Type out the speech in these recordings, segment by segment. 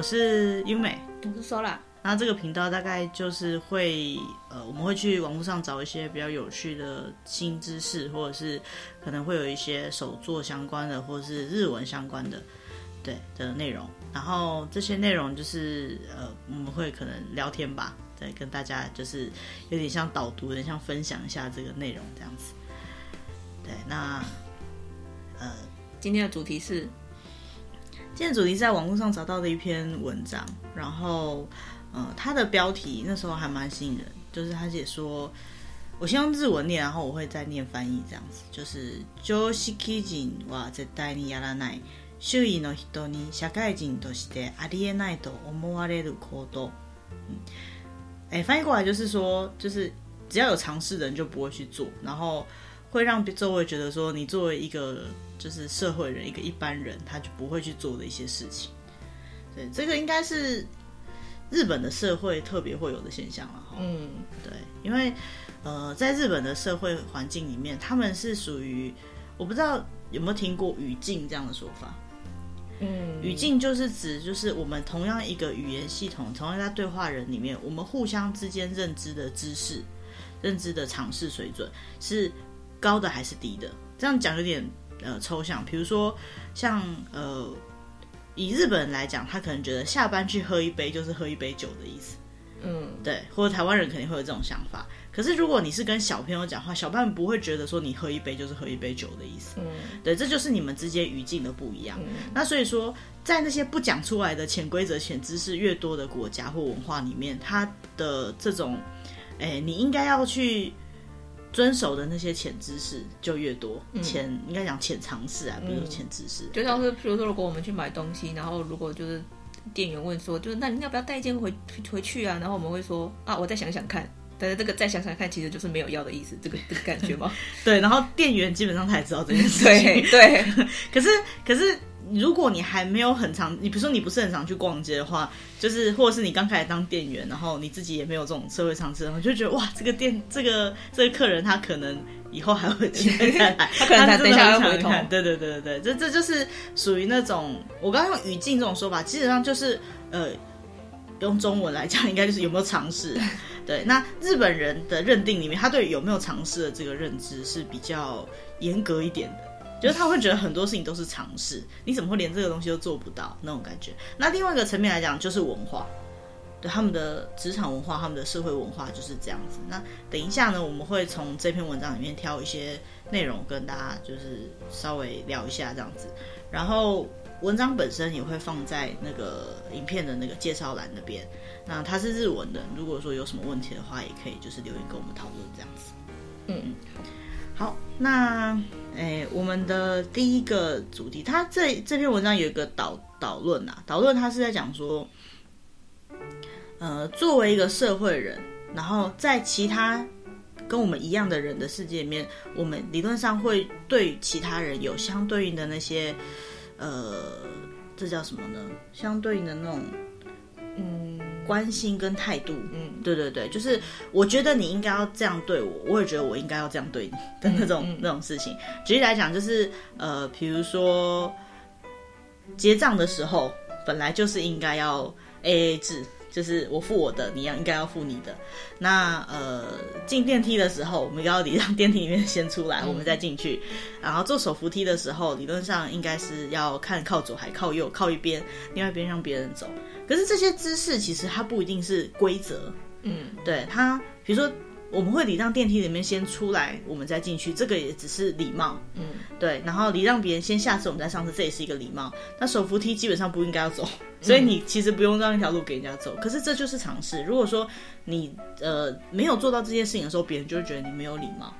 我是优美，我是 Sola。然后这个频道大概就是会，呃，我们会去网络上找一些比较有趣的新知识，或者是可能会有一些手作相关的，或者是日文相关的，对的内容。然后这些内容就是，呃，我们会可能聊天吧，对，跟大家就是有点像导读，有点像分享一下这个内容这样子。对，那，呃，今天的主题是，今天的主题是在网络上找到的一篇文章，然后。嗯，他的标题那时候还蛮吸引人，就是他写说，我先用日文念，然后我会再念翻译，这样子，就是常识人は绝対にやらない、周囲の人に社会人としてありえないと思われる行动。嗯，哎，翻译过来就是说，就是只要有尝试的人就不会去做，然后会让周围觉得说，你作为一个 就是社会人，一个一般人，他就不会去做的一些事情。对，这个应该是。日本的社会特别会有的现象了哈，嗯，对，因为呃，在日本的社会环境里面，他们是属于我不知道有没有听过语境这样的说法，嗯，语境就是指就是我们同样一个语言系统，同样在对话人里面，我们互相之间认知的知识、认知的尝试水准是高的还是低的？这样讲有点呃抽象，比如说像呃。以日本人来讲，他可能觉得下班去喝一杯就是喝一杯酒的意思，嗯，对，或者台湾人肯定会有这种想法。可是如果你是跟小朋友讲话，小朋友不会觉得说你喝一杯就是喝一杯酒的意思，嗯，对，这就是你们之间语境的不一样。嗯，那所以说，在那些不讲出来的潜规则、潜知识越多的国家或文化里面，他的这种，哎，你应该要去。遵守的那些潜知识就越多，潜、嗯、应该讲潜常识啊，比如潜知识。就像是，比如说，如果我们去买东西，然后如果就是店员问说，就是那你要不要带一件回回去啊？然后我们会说啊，我再想想看。但是这个再想想看，其实就是没有要的意思，这个这个感觉吗？对。然后店员基本上他也知道这件事情。对对。可是可是。如果你还没有很常，你比如说你不是很常去逛街的话，就是或者是你刚开始当店员，然后你自己也没有这种社会常识，然后就觉得哇，这个店这个这个客人他可能以后还会再来，他 可能他等一下会回头。对对对对对，这这就是属于那种我刚刚用语境这种说法，基本上就是呃，用中文来讲，应该就是有没有尝试。对，那日本人的认定里面，他对有没有尝试的这个认知是比较严格一点的。就是他会觉得很多事情都是尝试，你怎么会连这个东西都做不到那种感觉？那另外一个层面来讲，就是文化，对他们的职场文化、他们的社会文化就是这样子。那等一下呢，我们会从这篇文章里面挑一些内容跟大家就是稍微聊一下这样子。然后文章本身也会放在那个影片的那个介绍栏那边。那它是日文的，如果说有什么问题的话，也可以就是留言跟我们讨论这样子。嗯。好，那诶，我们的第一个主题，它这这篇文章有一个导导论啊，导论它是在讲说，呃，作为一个社会人，然后在其他跟我们一样的人的世界里面，我们理论上会对其他人有相对应的那些，呃，这叫什么呢？相对应的那种，嗯。关心跟态度，嗯，对对对，就是我觉得你应该要这样对我，我也觉得我应该要这样对你的那种、嗯嗯、那种事情。举例来讲，就是呃，比如说结账的时候，本来就是应该要 AA 制，就是我付我的，你要应该要付你的。那呃，进电梯的时候，我们要礼让电梯里面先出来，我们再进去。嗯、然后坐手扶梯的时候，理论上应该是要看靠左还靠右，靠一边，另外一边让别人走。可是这些姿势其实它不一定是规则，嗯，对它，比如说我们会礼让电梯里面先出来，我们再进去，这个也只是礼貌，嗯，对。然后礼让别人先下车，我们再上车，这也是一个礼貌。那手扶梯基本上不应该要走，所以你其实不用让一条路给人家走。可是这就是常识。如果说你呃没有做到这件事情的时候，别人就会觉得你没有礼貌。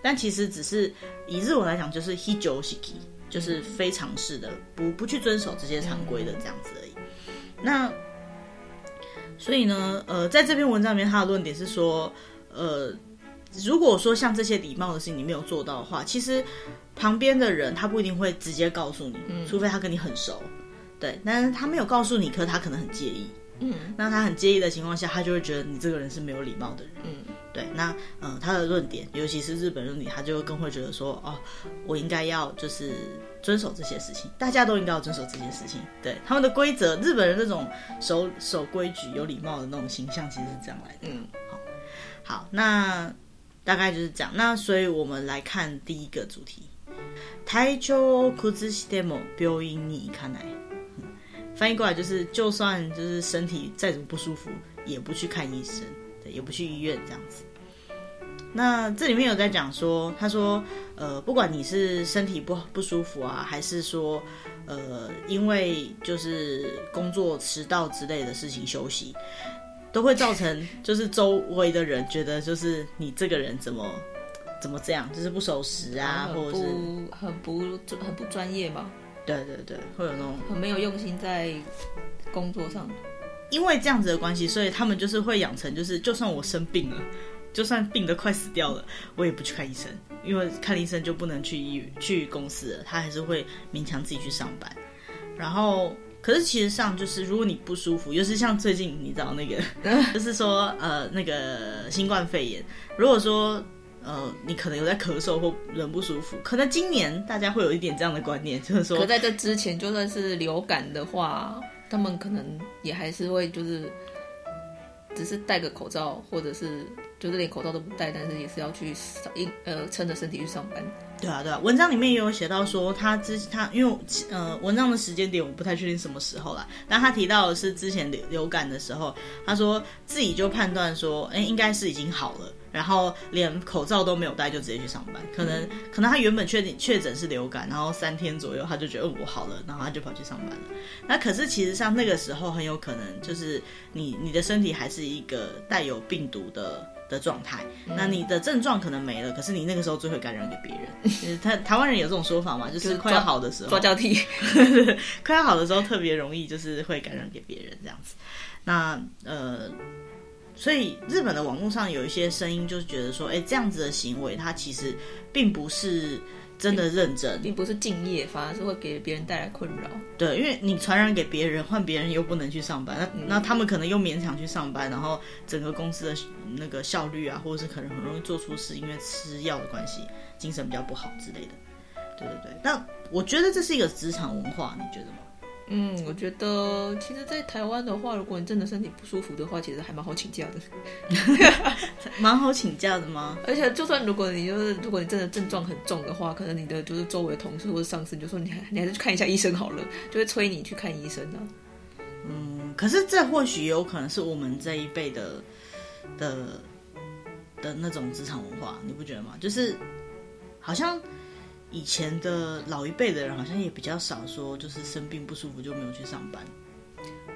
但其实只是以日文来讲，就是 hijoushiki，就是非常式的，不不去遵守这些常规的这样子而已。那，所以呢，呃，在这篇文章里面，他的论点是说，呃，如果说像这些礼貌的事情你没有做到的话，其实旁边的人他不一定会直接告诉你，嗯，除非他跟你很熟，对，但是他没有告诉你，可他可能很介意，嗯，那他很介意的情况下，他就会觉得你这个人是没有礼貌的人，嗯，对，那呃，他的论点，尤其是日本论点，他就更会觉得说，哦，我应该要就是遵守这些事情，大家都应该要遵守这些事情。对，他们的规则，日本人那种守守规矩、有礼貌的那种形象，其实是这样来的。嗯，好，好，那大概就是这样。那所以我们来看第一个主题，体调を崩しても病院に行かない。翻译过来就是，就算就是身体再怎么不舒服，也不去看医生。也不去医院这样子。 那这里面有在讲说，他说，呃，不管你是身体不不舒服啊，还是说，呃，因为就是工作迟到之类的事情休息，都会造成 就是周围的人觉得就是你这个人怎么怎么这样，就是不守时啊，或者是很不很不专业吧。对对对，会有那种很没有用心在工作上。因为这样子的关系，所以他们就是会养成，就是就算我生病了，就算病得快死掉了，我也不去看医生，因为看医生就不能去医院去公司了，他还是会勉强自己去上班。然后，可是其实上就是，如果你不舒服，尤其是像最近你知道那个，就是说呃那个新冠肺炎，如果说呃你可能有在咳嗽或人不舒服，可能今年大家会有一点这样的观念，就是说，可在这之前就算是流感的话。他们可能也还是会就是，只是戴个口罩，或者是就是连口罩都不戴，但是也是要去上呃撑着身体去上班。对啊，对啊，文章里面也有写到说他之他因为呃文章的时间点我不太确定什么时候啦，但他提到的是之前流流感的时候，他说自己就判断说，哎，应该是已经好了。然后连口罩都没有戴就直接去上班，可能可能他原本确定确诊是流感，然后三天左右他就觉得我好了，然后他就跑去上班了。那可是其实像那个时候很有可能就是你你的身体还是一个带有病毒的的状态，那你的症状可能没了，可是你那个时候最会感染给别人。台台湾人有这种说法嘛，就是快要好的时候抓交替，快要好的时候特别容易就是会感染给别人这样子。那呃。所以日本的网络上有一些声音，就是觉得说，哎，这样子的行为，它其实并不是真的认真，并，不是敬业，反而是会给别人带来困扰。对，因为你传染给别人，换别人又不能去上班，那、嗯、那他们可能又勉强去上班，然后整个公司的那个效率啊，或者是可能很容易做出事，因为吃药的关系，精神比较不好之类的。对对对，那我觉得这是一个职场文化，你觉得吗？嗯，我觉得其实，在台湾的话，如果你真的身体不舒服的话，其实还蛮好请假的，蛮好请假的吗？而且，就算如果你就是，如果你真的症状很重的话，可能你的就是周围的同事或者上司，你就说你还你还是去看一下医生好了，就会催你去看医生的、啊。嗯，可是这或许也有可能是我们这一辈的的的那种职场文化，你不觉得吗？就是好像。以前的老一辈的人好像也比较少说，就是生病不舒服就没有去上班。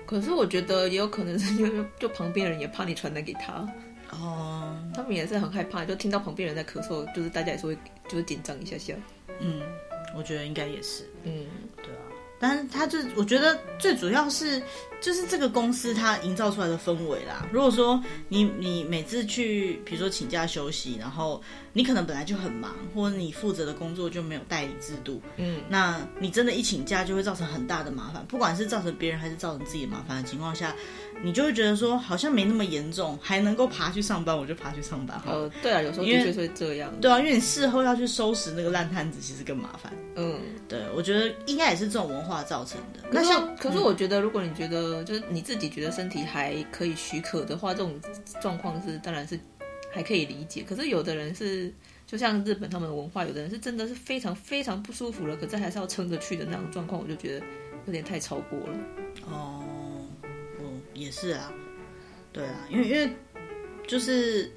可是我觉得也有可能是因为就旁边人也怕你传染给他哦，他们也是很害怕，就听到旁边人在咳嗽，就是大家也是会就是紧张一下下。嗯，我觉得应该也是。嗯，对啊。但是他就我觉得最主要是就是这个公司它营造出来的氛围啦。如果说你你每次去，比如说请假休息，然后你可能本来就很忙，或者你负责的工作就没有代理制度，嗯，那你真的一请假就会造成很大的麻烦，不管是造成别人还是造成自己的麻烦的情况下。你就会觉得说好像没那么严重，还能够爬去上班，我就爬去上班。呃，对啊，有时候的确会这样。对啊，因为你事后要去收拾那个烂摊子，其实更麻烦。嗯，对，我觉得应该也是这种文化造成的。那像，可是我觉得，如果你觉得、嗯、就是你自己觉得身体还可以许可的话，这种状况是当然是还可以理解。可是有的人是，就像日本他们的文化，有的人是真的是非常非常不舒服了，可是还是要撑着去的那种状况，我就觉得有点太超过了。哦，嗯，也是啊。对啊，因为因为就是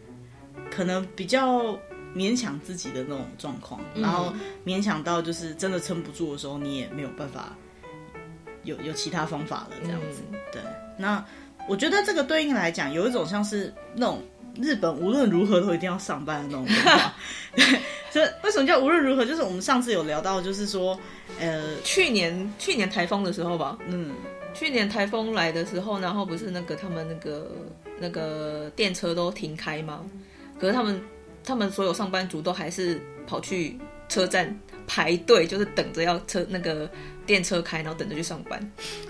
可能比较勉强自己的那种状况，嗯、然后勉强到就是真的撑不住的时候，你也没有办法有有其他方法了这样子。嗯、对，那我觉得这个对应来讲，有一种像是那种日本无论如何都一定要上班的那种文化。对，所以为什么叫无论如何？就是我们上次有聊到，就是说，呃，去年去年台风的时候吧，嗯。去年台风来的时候，然后不是那个他们那个那个电车都停开吗？可是他们他们所有上班族都还是跑去车站排队，就是等着要车那个电车开，然后等着去上班。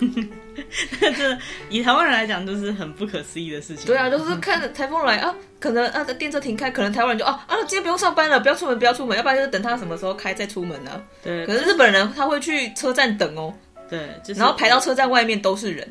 这以台湾人来讲，就是很不可思议的事情。对啊，就是看着台风来啊，可能啊电车停开，可能台湾人就啊啊，今天不用上班了，不要出门，不要出门，要不然就是等他什么时候开再出门呢、啊？对。可是日本人他会去车站等哦，对，就是、然后排到车站外面都是人。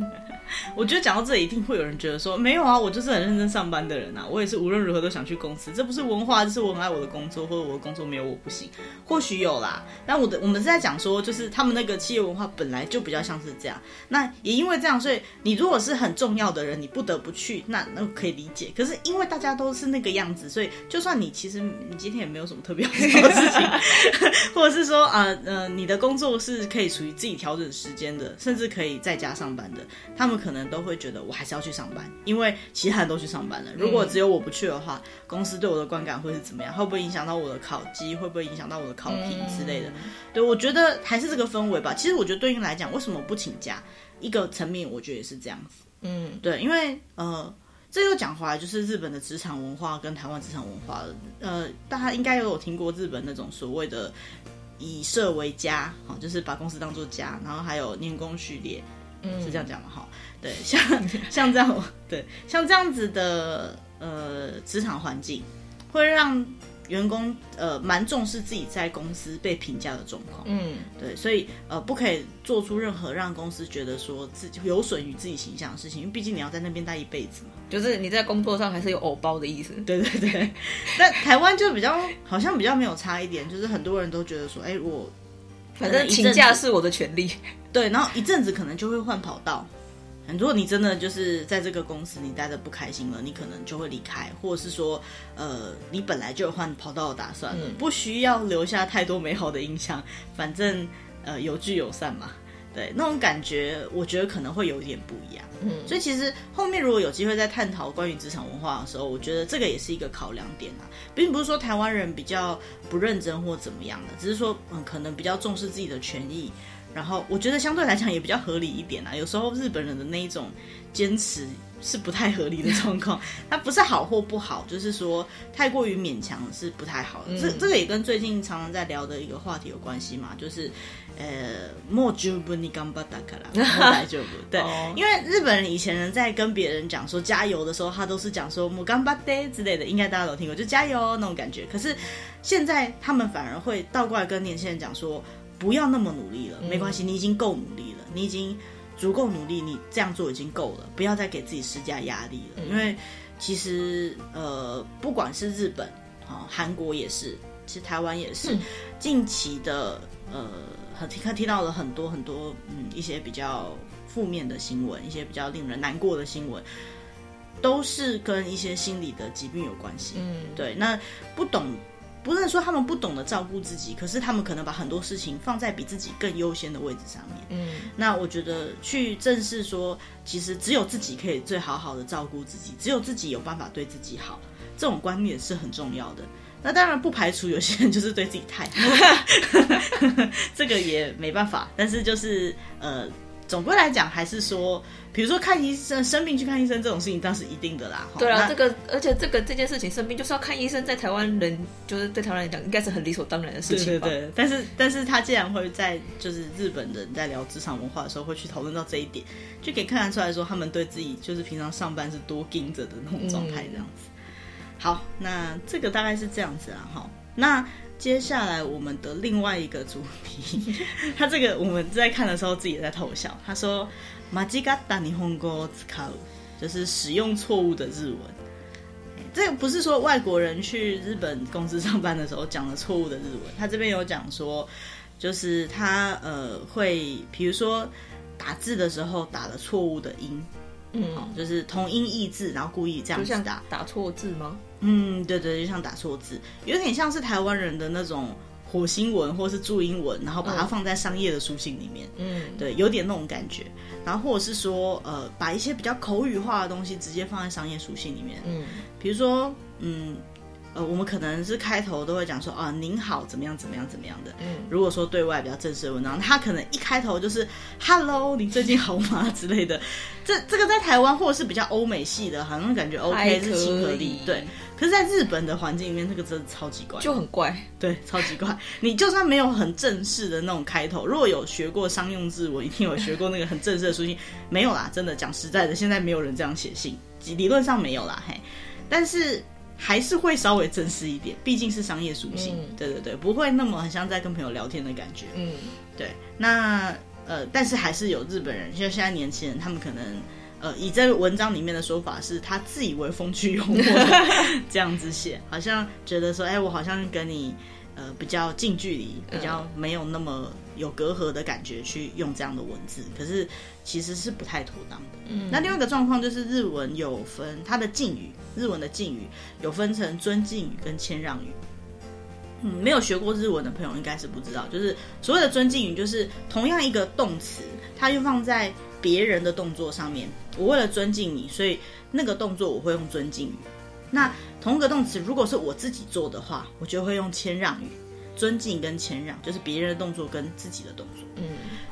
我觉得讲到这里，一定会有人觉得说，没有啊，我就是很认真上班的人啊，我也是无论如何都想去公司，这不是文化，就是我很爱我的工作，或者我的工作没有我不行。或许有啦，但我的我们是在讲说，就是他们那个企业文化本来就比较像是这样。那也因为这样，所以你如果是很重要的人，你不得不去，那那可以理解。可是因为大家都是那个样子，所以就算你其实你今天也没有什么特别要做的事情，或者是说啊呃，呃你的工作是可以属于自己调整时间的，甚至可以在家上班的，他们。可能都会觉得我还是要去上班，因为其他人都去上班了。如果只有我不去的话，公司对我的观感会是怎么样？会不会影响到我的考绩？会不会影响到我的考评之类的？对，我觉得还是这个氛围吧。其实我觉得对应来讲，为什么不请假？一个层面，我觉得也是这样子。嗯，对，因为呃，这又讲回来，就是日本的职场文化跟台湾职场文化。呃，大家应该有听过日本那种所谓的以社为家，好，就是把公司当做家，然后还有年功序列。嗯，是这样讲的哈。对，像像这样，对，像这样子的呃职场环境，会让员工呃蛮重视自己在公司被评价的状况。嗯，对，所以呃不可以做出任何让公司觉得说自己有损于自己形象的事情，因为毕竟你要在那边待一辈子嘛。就是你在工作上还是有偶包的意思。对对对。但台湾就比较好像比较没有差一点，就是很多人都觉得说，哎，我反正请假是我的权利。对，然后一阵子可能就会换跑道。如果你真的就是在这个公司你待的不开心了，你可能就会离开，或者是说，呃，你本来就有换跑道的打算了，嗯、不需要留下太多美好的印象，反正呃有聚有散嘛，对，那种感觉我觉得可能会有一点不一样。嗯，所以其实后面如果有机会再探讨关于职场文化的时候，我觉得这个也是一个考量点啊，并不是说台湾人比较不认真或怎么样的，只是说嗯可能比较重视自己的权益。然后我觉得相对来讲也比较合理一点啊。有时候日本人的那一种坚持是不太合理的 状况，它不是好或不好，就是说太过于勉强是不太好的。嗯、这这个也跟最近常常在聊的一个话题有关系嘛，就是呃，もう十分に顽张ったからもう大丈夫。对，哦、因为日本人以前人在跟别人讲说加油的时候，他都是讲说もう顽张って之类的，应该大家都听过，就加油那种感觉。可是现在他们反而会倒过来跟年轻人讲说。不要那么努力了，没关系，你已经够努力了，你已经足够努力，你这样做已经够了，不要再给自己施加压力了。因为其实呃，不管是日本啊、韩国也是，其实台湾也是，近期的 呃，听听到了很多很多嗯一些比较负面的新闻，一些比较令人难过的新闻，都是跟一些心理的疾病有关系。嗯，对，那不懂。不是说他们不懂得照顾自己，可是他们可能把很多事情放在比自己更优先的位置上面。嗯，那我觉得去正视说，其实只有自己可以最好好的照顾自己，只有自己有办法对自己好，这种观念是很重要的。那当然不排除有些人就是对自己太好，这个也没办法。但是就是呃。总归来讲，还是说，比如说看医生生病去看医生这种事情，倒是一定的啦。对啊，这个而且这个这件事情生病就是要看医生，在台湾人就是对台湾人来讲，应该是很理所当然的事情吧。对对对，但是但是他既然会在就是日本人在聊职场文化的时候会去讨论到这一点，就可以看得出来说他们对自己就是平常上班是多盯着的那种状态这样子。嗯、好，那这个大概是这样子啊。哈，那。接下来我们的另外一个主题，他这个我们在看的时候自己也在偷笑。他说“间违った日本语を使う”，就是使用错误的日文。这个不是说外国人去日本公司上班的时候讲了错误的日文，他这边有讲说，就是他呃会，比如说打字的时候打了错误的音。嗯，就是同音异字，然后故意这样子打，打错字吗？ 嗯，对对，就像打错字，有点像是台湾人的那种火星文或是注音文，然后把它放在商业的书信里面。嗯，对，有点那种感觉。然后或者是说，呃，把一些比较口语化的东西直接放在商业书信里面。嗯，比如说，嗯。呃，我们可能是开头都会讲说啊，您好，怎么样，怎么样，怎么样的。嗯，如果说对外比较正式的文章，他可能一开头就是 “Hello，你最近好吗” 之类的。这这个在台湾或者是比较欧美系的，好像感觉 OK 是亲和力。对，可可是在日本的环境里面，那个真的超级怪，就很怪，对，超级怪。你就算没有很正式的那种开头，如果有学过商用字，我一定有学过那个很正式的书信，没有啦，真的讲实在的，现在没有人这样写信，理论上没有啦，嘿，但是还是会稍微正式一点，毕竟是商业书信，嗯、对对对，不会那么很像在跟朋友聊天的感觉，嗯，对。那呃，但是还是有日本人，像现在年轻人，他们可能。呃，以这个文章里面的说法是，他自以为风趣幽默 这样子写，好像觉得说，哎，我好像跟你呃比较近距离，比较没有那么有隔阂的感觉去用这样的文字，可是其实是不太妥当的。嗯，那另外一个状况就是日文有分它的敬语，日文的敬语有分成尊敬语跟谦让语。嗯，没有学过日文的朋友应该是不知道，就是所谓的尊敬语，就是同样一个动词，它又放在。别人的动作上面，我为了尊敬你，所以那个动作我会用尊敬语。那同一个动词，如果是我自己做的话，我就会用谦让语。尊敬跟谦让就是别人的动作跟自己的动作。嗯，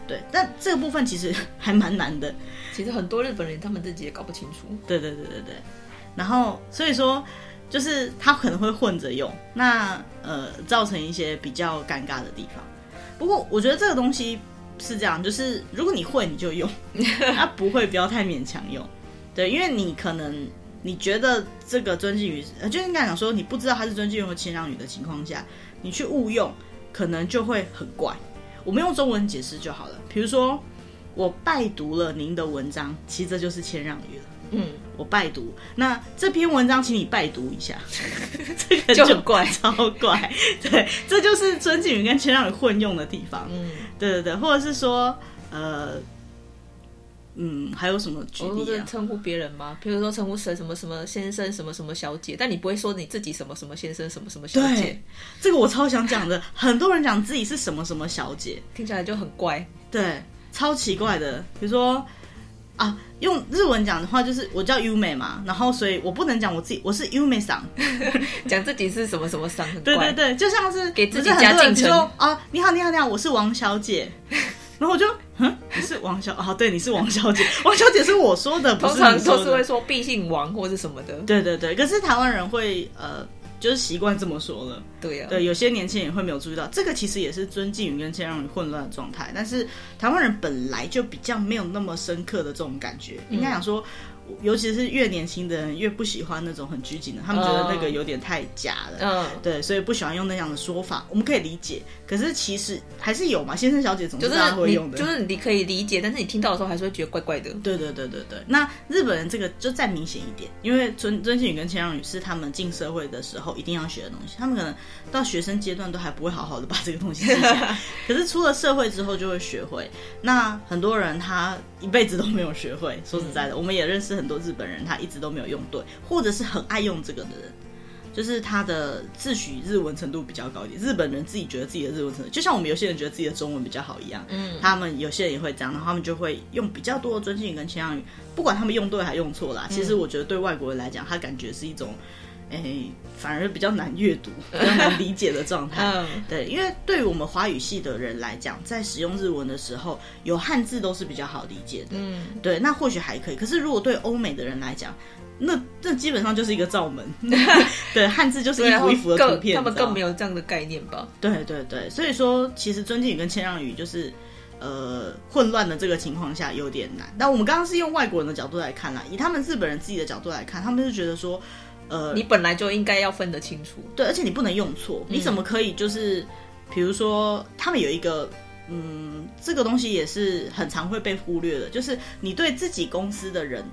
对。但这个部分其实还蛮难的。其实很多日本人他们自己也搞不清楚。对对对对对。然后所以说，就是他可能会混着用，那呃造成一些比较尴尬的地方。不过我觉得这个东西。是这样，就是如果你会，你就用；啊不会，不要太勉强用。对，因为你可能你觉得这个尊敬语，就应该讲说，你不知道它是尊敬语或谦让语的情况下，你去误用，可能就会很怪。我们用中文解释就好了。比如说，我拜读了您的文章，其实这就是谦让语了。嗯，我拜读，那这篇文章，请你拜读一下，这个就，就很怪，超怪。对，这就是尊敬语跟谦让语混用的地方。嗯，对对对，或者是说，呃，嗯，还有什么举例啊？称呼别人吗？比如说称呼谁什么什么先生，什么什么小姐，但你不会说你自己什么什么先生，什么什么小姐。这个我超想讲的，很多人讲自己是什么什么小姐，听起来就很怪。对，超奇怪的。比如说。啊，用日文讲的话就是我叫优美嘛，然后所以我不能讲我自己，我是优美桑，讲自己是什么什么桑，对对对，就像是给自己加敬称说啊，你好你好你好，我是王小姐，然后我就嗯，你是王小啊，对，你是王小姐，王小姐是我说的，通常都是会说毕姓王或是什么的，对对对，可是台湾人会呃。就是习惯这么说了，对呀、啊，对，有些年轻人也会没有注意到，这个其实也是尊敬与跟谦让与混乱的状态。但是台湾人本来就比较没有那么深刻的这种感觉，嗯、应该讲说。尤其是越年轻的人越不喜欢那种很拘谨的，他们觉得那个有点太假了。嗯，对，所以不喜欢用那样的说法。我们可以理解，可是其实还是有嘛，先生小姐总是大家会用的。就是你可以理解，但是你听到的时候还是会觉得怪怪的。对对对对对。那日本人这个就再明显一点，因为尊尊敬语跟谦让语是他们进社会的时候一定要学的东西，他们可能到学生阶段都还不会好好的把这个东西记下来，可是出了社会之后就会学会。那很多人他一辈子都没有学会。说实在的，嗯、我们也认识很多日本人，他。一直都没有用对，或者是很爱用这个的人，就是他的自诩日文程度比较高一点。日本人自己觉得自己的日文程度，就像我们有些人觉得自己的中文比较好一样，嗯，他们有些人也会这样，然后他们就会用比较多的尊敬语跟谦让语，不管他们用对还用错啦。其实我觉得对外国人来讲，他感觉是一种，哎、欸，反而比较难阅读、比较难理解的状态。嗯，对，因为对于我们华语系的人来讲，在使用日文的时候，有汉字都是比较好理解的。嗯，对，那或许还可以。可是如果对欧美的人来讲，那这基本上就是一个罩门。对，汉字就是一幅一幅的图片，他们更没有这样的概念吧？对对对，所以说其实尊敬语跟谦让语就是呃混乱的这个情况下有点难。那我们刚刚是用外国人的角度来看啦，以他们日本人自己的角度来看，他们是觉得说。呃，你本来就应该要分得清楚，对，而且你不能用错。你怎么可以就是，比如说，他们有一个，嗯，这个东西也是很常会被忽略的，就是你对自己公司的人，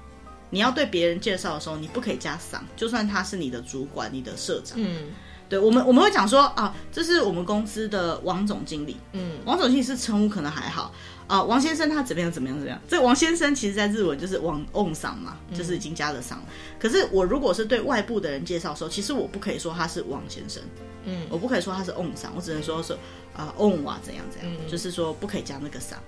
你要对别人介绍的时候，你不可以加桑，就算他是你的主管、你的社长。嗯，对，我们我们会讲说啊，这是我们公司的王总经理。嗯，王总经理是称呼可能还好。啊，王先生他怎么样？怎么样？怎么样？这王先生其实，在日文就是王 on 桑嘛，就是已经加了桑。嗯、可是我如果是对外部的人介绍的时候，其实我不可以说他是王先生，嗯，我不可以说他是 on 桑，我只能说是啊 on 哇怎样怎样，嗯、就是说不可以加那个桑。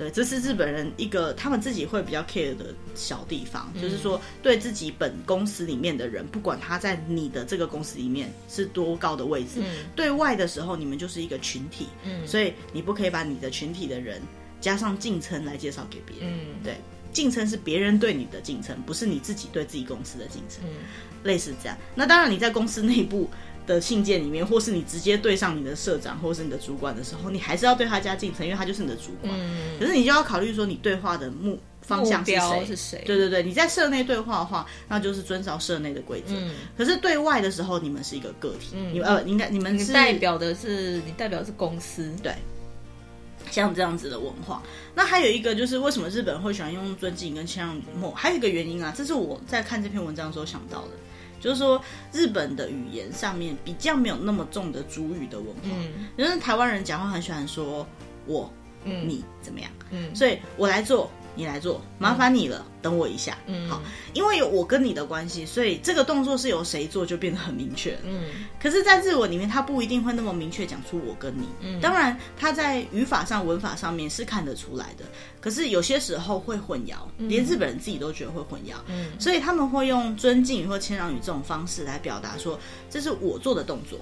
对，这是日本人一个他们自己会比较 care 的小地方，嗯、就是说对自己本公司里面的人，不管他在你的这个公司里面是多高的位置，嗯、对外的时候你们就是一个群体，嗯，所以你不可以把你的群体的人。加上敬称来介绍给别人，嗯，对。敬称是别人对你的敬称，不是你自己对自己公司的敬称。嗯，类似这样。那当然，你在公司内部的信件里面，或是你直接对上你的社长或是你的主管的时候，你还是要对他加敬称，因为他就是你的主管。嗯，可是你就要考虑说，你对话的目方向是谁？是谁？对对对，你在社内对话的话，那就是遵照社内的规则。嗯，可是对外的时候，你们是一个个体。嗯，你呃，应该你们代表的是你代表的是公司。对。像这样子的文化，那还有一个就是为什么日本人会喜欢用尊敬跟谦让语？还有一个原因啊，这是我在看这篇文章的时候想到的，就是说日本的语言上面比较没有那么重的主语的文化，嗯，因为台湾人讲话很喜欢说我，嗯，你怎么样，嗯，所以我来做。你来做，麻烦你了，嗯、等我一下。嗯，好，因为有我跟你的关系，所以这个动作是由谁做就变得很明确。嗯，可是，在日文里面，他不一定会那么明确讲出我跟你。嗯，当然，他在语法上、文法上面是看得出来的，可是有些时候会混淆，连日本人自己都觉得会混淆。嗯，所以他们会用尊敬语或谦让语这种方式来表达说，这是我做的动作。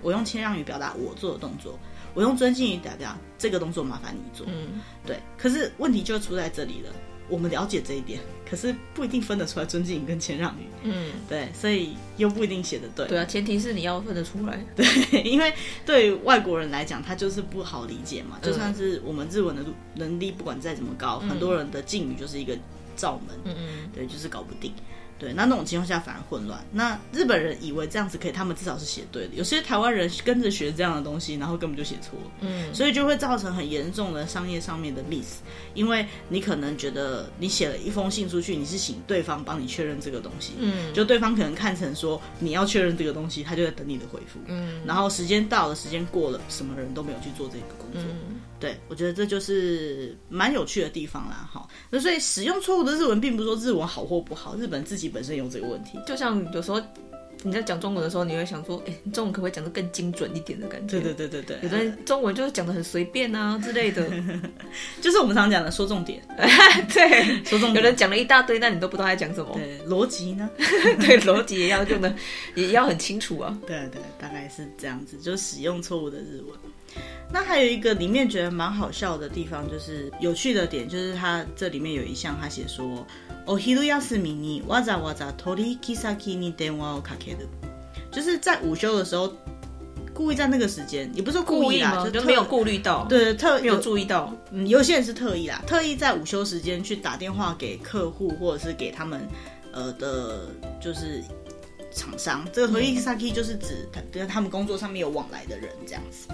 我用谦让语表达我做的动作。我用尊敬语代表这个动作，麻烦你做。嗯，对。可是问题就出在这里了。我们了解这一点，可是不一定分得出来尊敬语跟谦让语。嗯，对，所以又不一定写得对。对啊，前提是你要分得出来。对，因为对于外国人来讲，他就是不好理解嘛。就算是我们日文的能力不管再怎么高，嗯、很多人的敬语就是一个罩门。嗯嗯，对，就是搞不定。对，那那种情况下反而混乱。那日本人以为这样子可以，他们至少是写对的。有些台湾人跟着学这样的东西，然后根本就写错了。嗯，所以就会造成很严重的商业上面的 miss。因为你可能觉得你写了一封信出去，你是请对方帮你确认这个东西。嗯，就对方可能看成说你要确认这个东西，他就在等你的回复。嗯，然后时间到了，时间过了，什么人都没有去做这个工作。嗯，对，我觉得这就是蛮有趣的地方啦。好，那所以使用错误的日文，并不是说日文好或不好，日本自己。本身有这个问题，就像有时候你在讲中文的时候，你会想说，哎、欸，中文可不可以讲得更精准一点的感觉？对对对对对，有的人中文就是讲的很随便啊之类的，就是我们常讲的说重点。对，说重点。有人讲了一大堆，那你都不知道他在讲什么。对，逻辑呢？对，逻辑也要用的，也要很清楚啊。对对，大概是这样子，就使用错误的日文。那还有一个里面觉得蛮好笑的地方，就是有趣的点，就是他这里面有一项，他写说，お昼休みにわざわざ取引先に电话をかける，就是在午休的时候，故意在那个时间，也不是说故意啦，就没有顾虑到，对，特没有注意到，嗯，有些人是特意啦，特意在午休时间去打电话给客户，或者是给他们，呃的，就是厂商，这个取引先就是指他跟他们工作上面有往来的人这样子。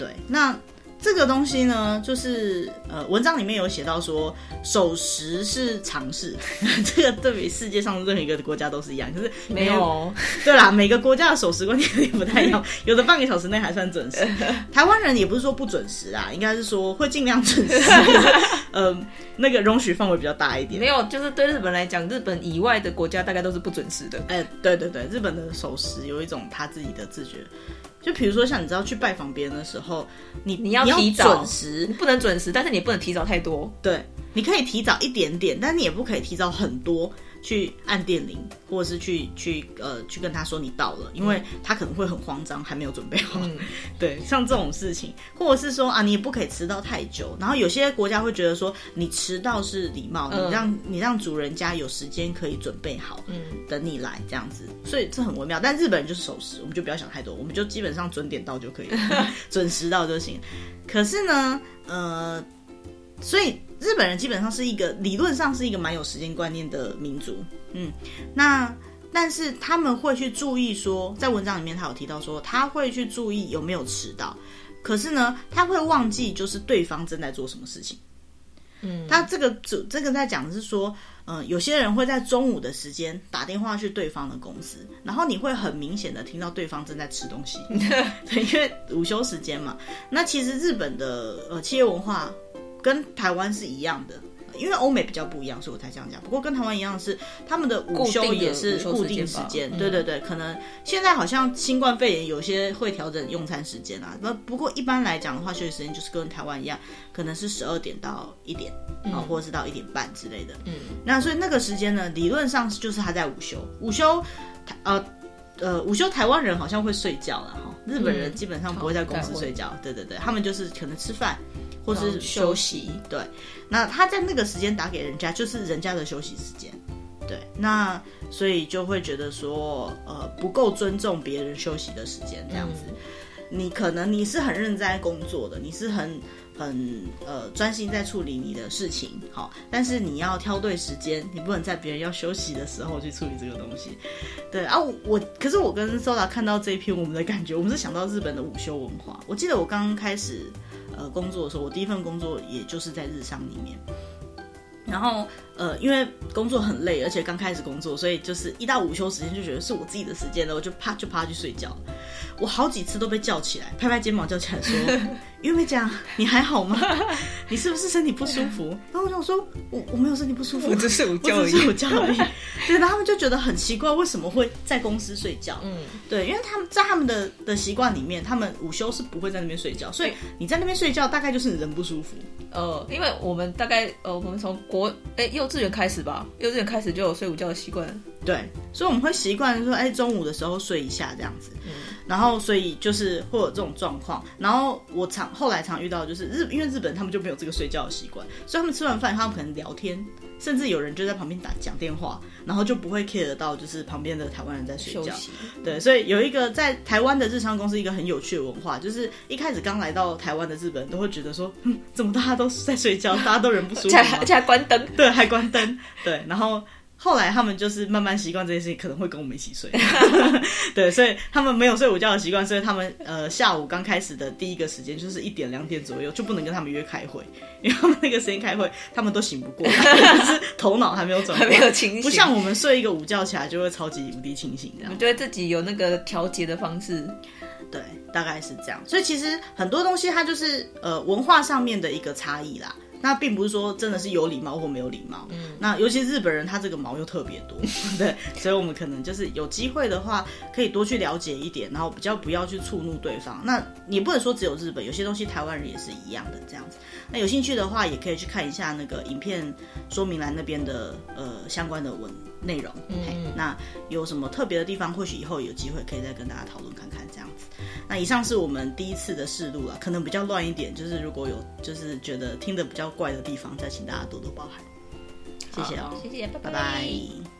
对，那这个东西呢，就是呃，文章里面有写到说，守时是常识，这个对比世界上任何一个国家都是一样，可是没有，对啦，每个国家的守时观念也不太一样，有的半个小时内还算准时，台湾人也不是说不准时啊，应该是说会尽量准时，呃，那个容许范围比较大一点。没有，就是对日本来讲，日本以外的国家大概都是不准时的。哎，对对对，日本的守时有一种他自己的自觉。就比如说，像你知道去拜访别人的时候，你你要提早准时，你不能准时，但是你不能提早太多。对，你可以提早一点点，但你也不可以提早很多。去按电铃，或者是去去呃去跟他说你到了，因为他可能会很慌张，还没有准备好。嗯、对，像这种事情，或者是说啊，你也不可以迟到太久。然后有些国家会觉得说，你迟到是礼貌，你让你让主人家有时间可以准备好，嗯，等你来这样子。所以这很微妙。但日本人就是守时，我们就不要想太多，我们就基本上准点到就可以了，准时到就行。可是呢，呃。所以日本人基本上是一个理论上是一个蛮有时间观念的民族，嗯，那但是他们会去注意说，在文章里面他有提到说，他会去注意有没有迟到，可是呢，他会忘记就是对方正在做什么事情，嗯，他这个主这个在讲的是说，嗯、呃，有些人会在中午的时间打电话去对方的公司，然后你会很明显的听到对方正在吃东西，对，因为午休时间嘛，那其实日本的呃企业文化。跟台湾是一样的，因为欧美比较不一样，所以我才这样讲。不过跟台湾一样的是，他们的午休也是固定时间。对对对，可能现在好像新冠肺炎有些会调整用餐时间啊。那不过一般来讲的话，休息时间就是跟台湾一样，可能是十二点到一点啊，嗯、或者是到一点半之类的。嗯，那所以那个时间呢，理论上就是他在午休。午休，呃呃，午休台湾人好像会睡觉了哈，日本人基本上不会在公司睡觉。嗯、对对对，他们就是可能吃饭。或是休息。对，那他在那个时间打给人家，就是人家的休息时间。对，那所以就会觉得说，呃，不够尊重别人休息的时间，这样子。嗯、你可能你是很认真在工作的，你是很很呃专心在处理你的事情，好，但是你要挑对时间，你不能在别人要休息的时候去处理这个东西。对啊，我可是我跟 Soda 看到这一篇，我们的感觉，我们是想到日本的午休文化。我记得我刚刚开始呃工作的时候，我第一份工作也就是在日商里面。然后，呃，因为工作很累，而且刚开始工作，所以就是一到午休时间就觉得是我自己的时间了，我就啪就趴去睡觉。我好几次都被叫起来，拍拍肩膀叫起来说：“因为这样，你还好吗？你是不是身体不舒服？”然后我想说：“我我没有身体不舒服，我只是午觉而已。”午觉而已。对，然后他们就觉得很奇怪，为什么会在公司睡觉？嗯，对，因为他们在他们的的习惯里面，他们午休是不会在那边睡觉，所以你在那边睡觉，大概就是人不舒服。呃，因为我们大概呃，我们从国哎幼稚园开始吧，幼稚园开始就有睡午觉的习惯。对，所以我们会习惯说，哎，中午的时候睡一下这样子。嗯，然后所以就是会有这种状况。然后我常后来常遇到就是日，因为日本他们就没有这个睡觉的习惯，所以他们吃完饭，他们可能聊天，甚至有人就在旁边打讲电话，然后就不会 care 到就是旁边的台湾人在睡觉。对，所以有一个在台湾的日商公司一个很有趣的文化，就是一开始刚来到台湾的日本人都会觉得说，嗯，怎么大家都是在睡觉，大家都人不舒服，而且还关灯，对，还关灯，对，然后。后来他们就是慢慢习惯这件事情，可能会跟我们一起睡。对，所以他们没有睡午觉的习惯，所以他们呃下午刚开始的第一个时间就是一点两点左右就不能跟他们约开会，因为他们那个时间开会，他们都醒不过来，就是头脑还没有转，还没有清醒，不像我们睡一个午觉起来就会超级无敌清醒这样。我觉得自己有那个调节的方式，对，大概是这样。所以其实很多东西它就是呃文化上面的一个差异啦。那并不是说真的是有礼貌或没有礼貌，嗯，那尤其日本人他这个毛又特别多，对，所以我们可能就是有机会的话，可以多去了解一点，然后比较不要去触怒对方。那你不能说只有日本，有些东西台湾人也是一样的这样子。那有兴趣的话，也可以去看一下那个影片说明栏那边的呃相关的文内容。嗯，那有什么特别的地方，或许以后有机会可以再跟大家讨论看看这样子。那以上是我们第一次的试录了，可能比较乱一点，就是如果有就是觉得听得比较怪的地方，再请大家多多包涵。谢谢哦，谢谢，拜拜。拜拜。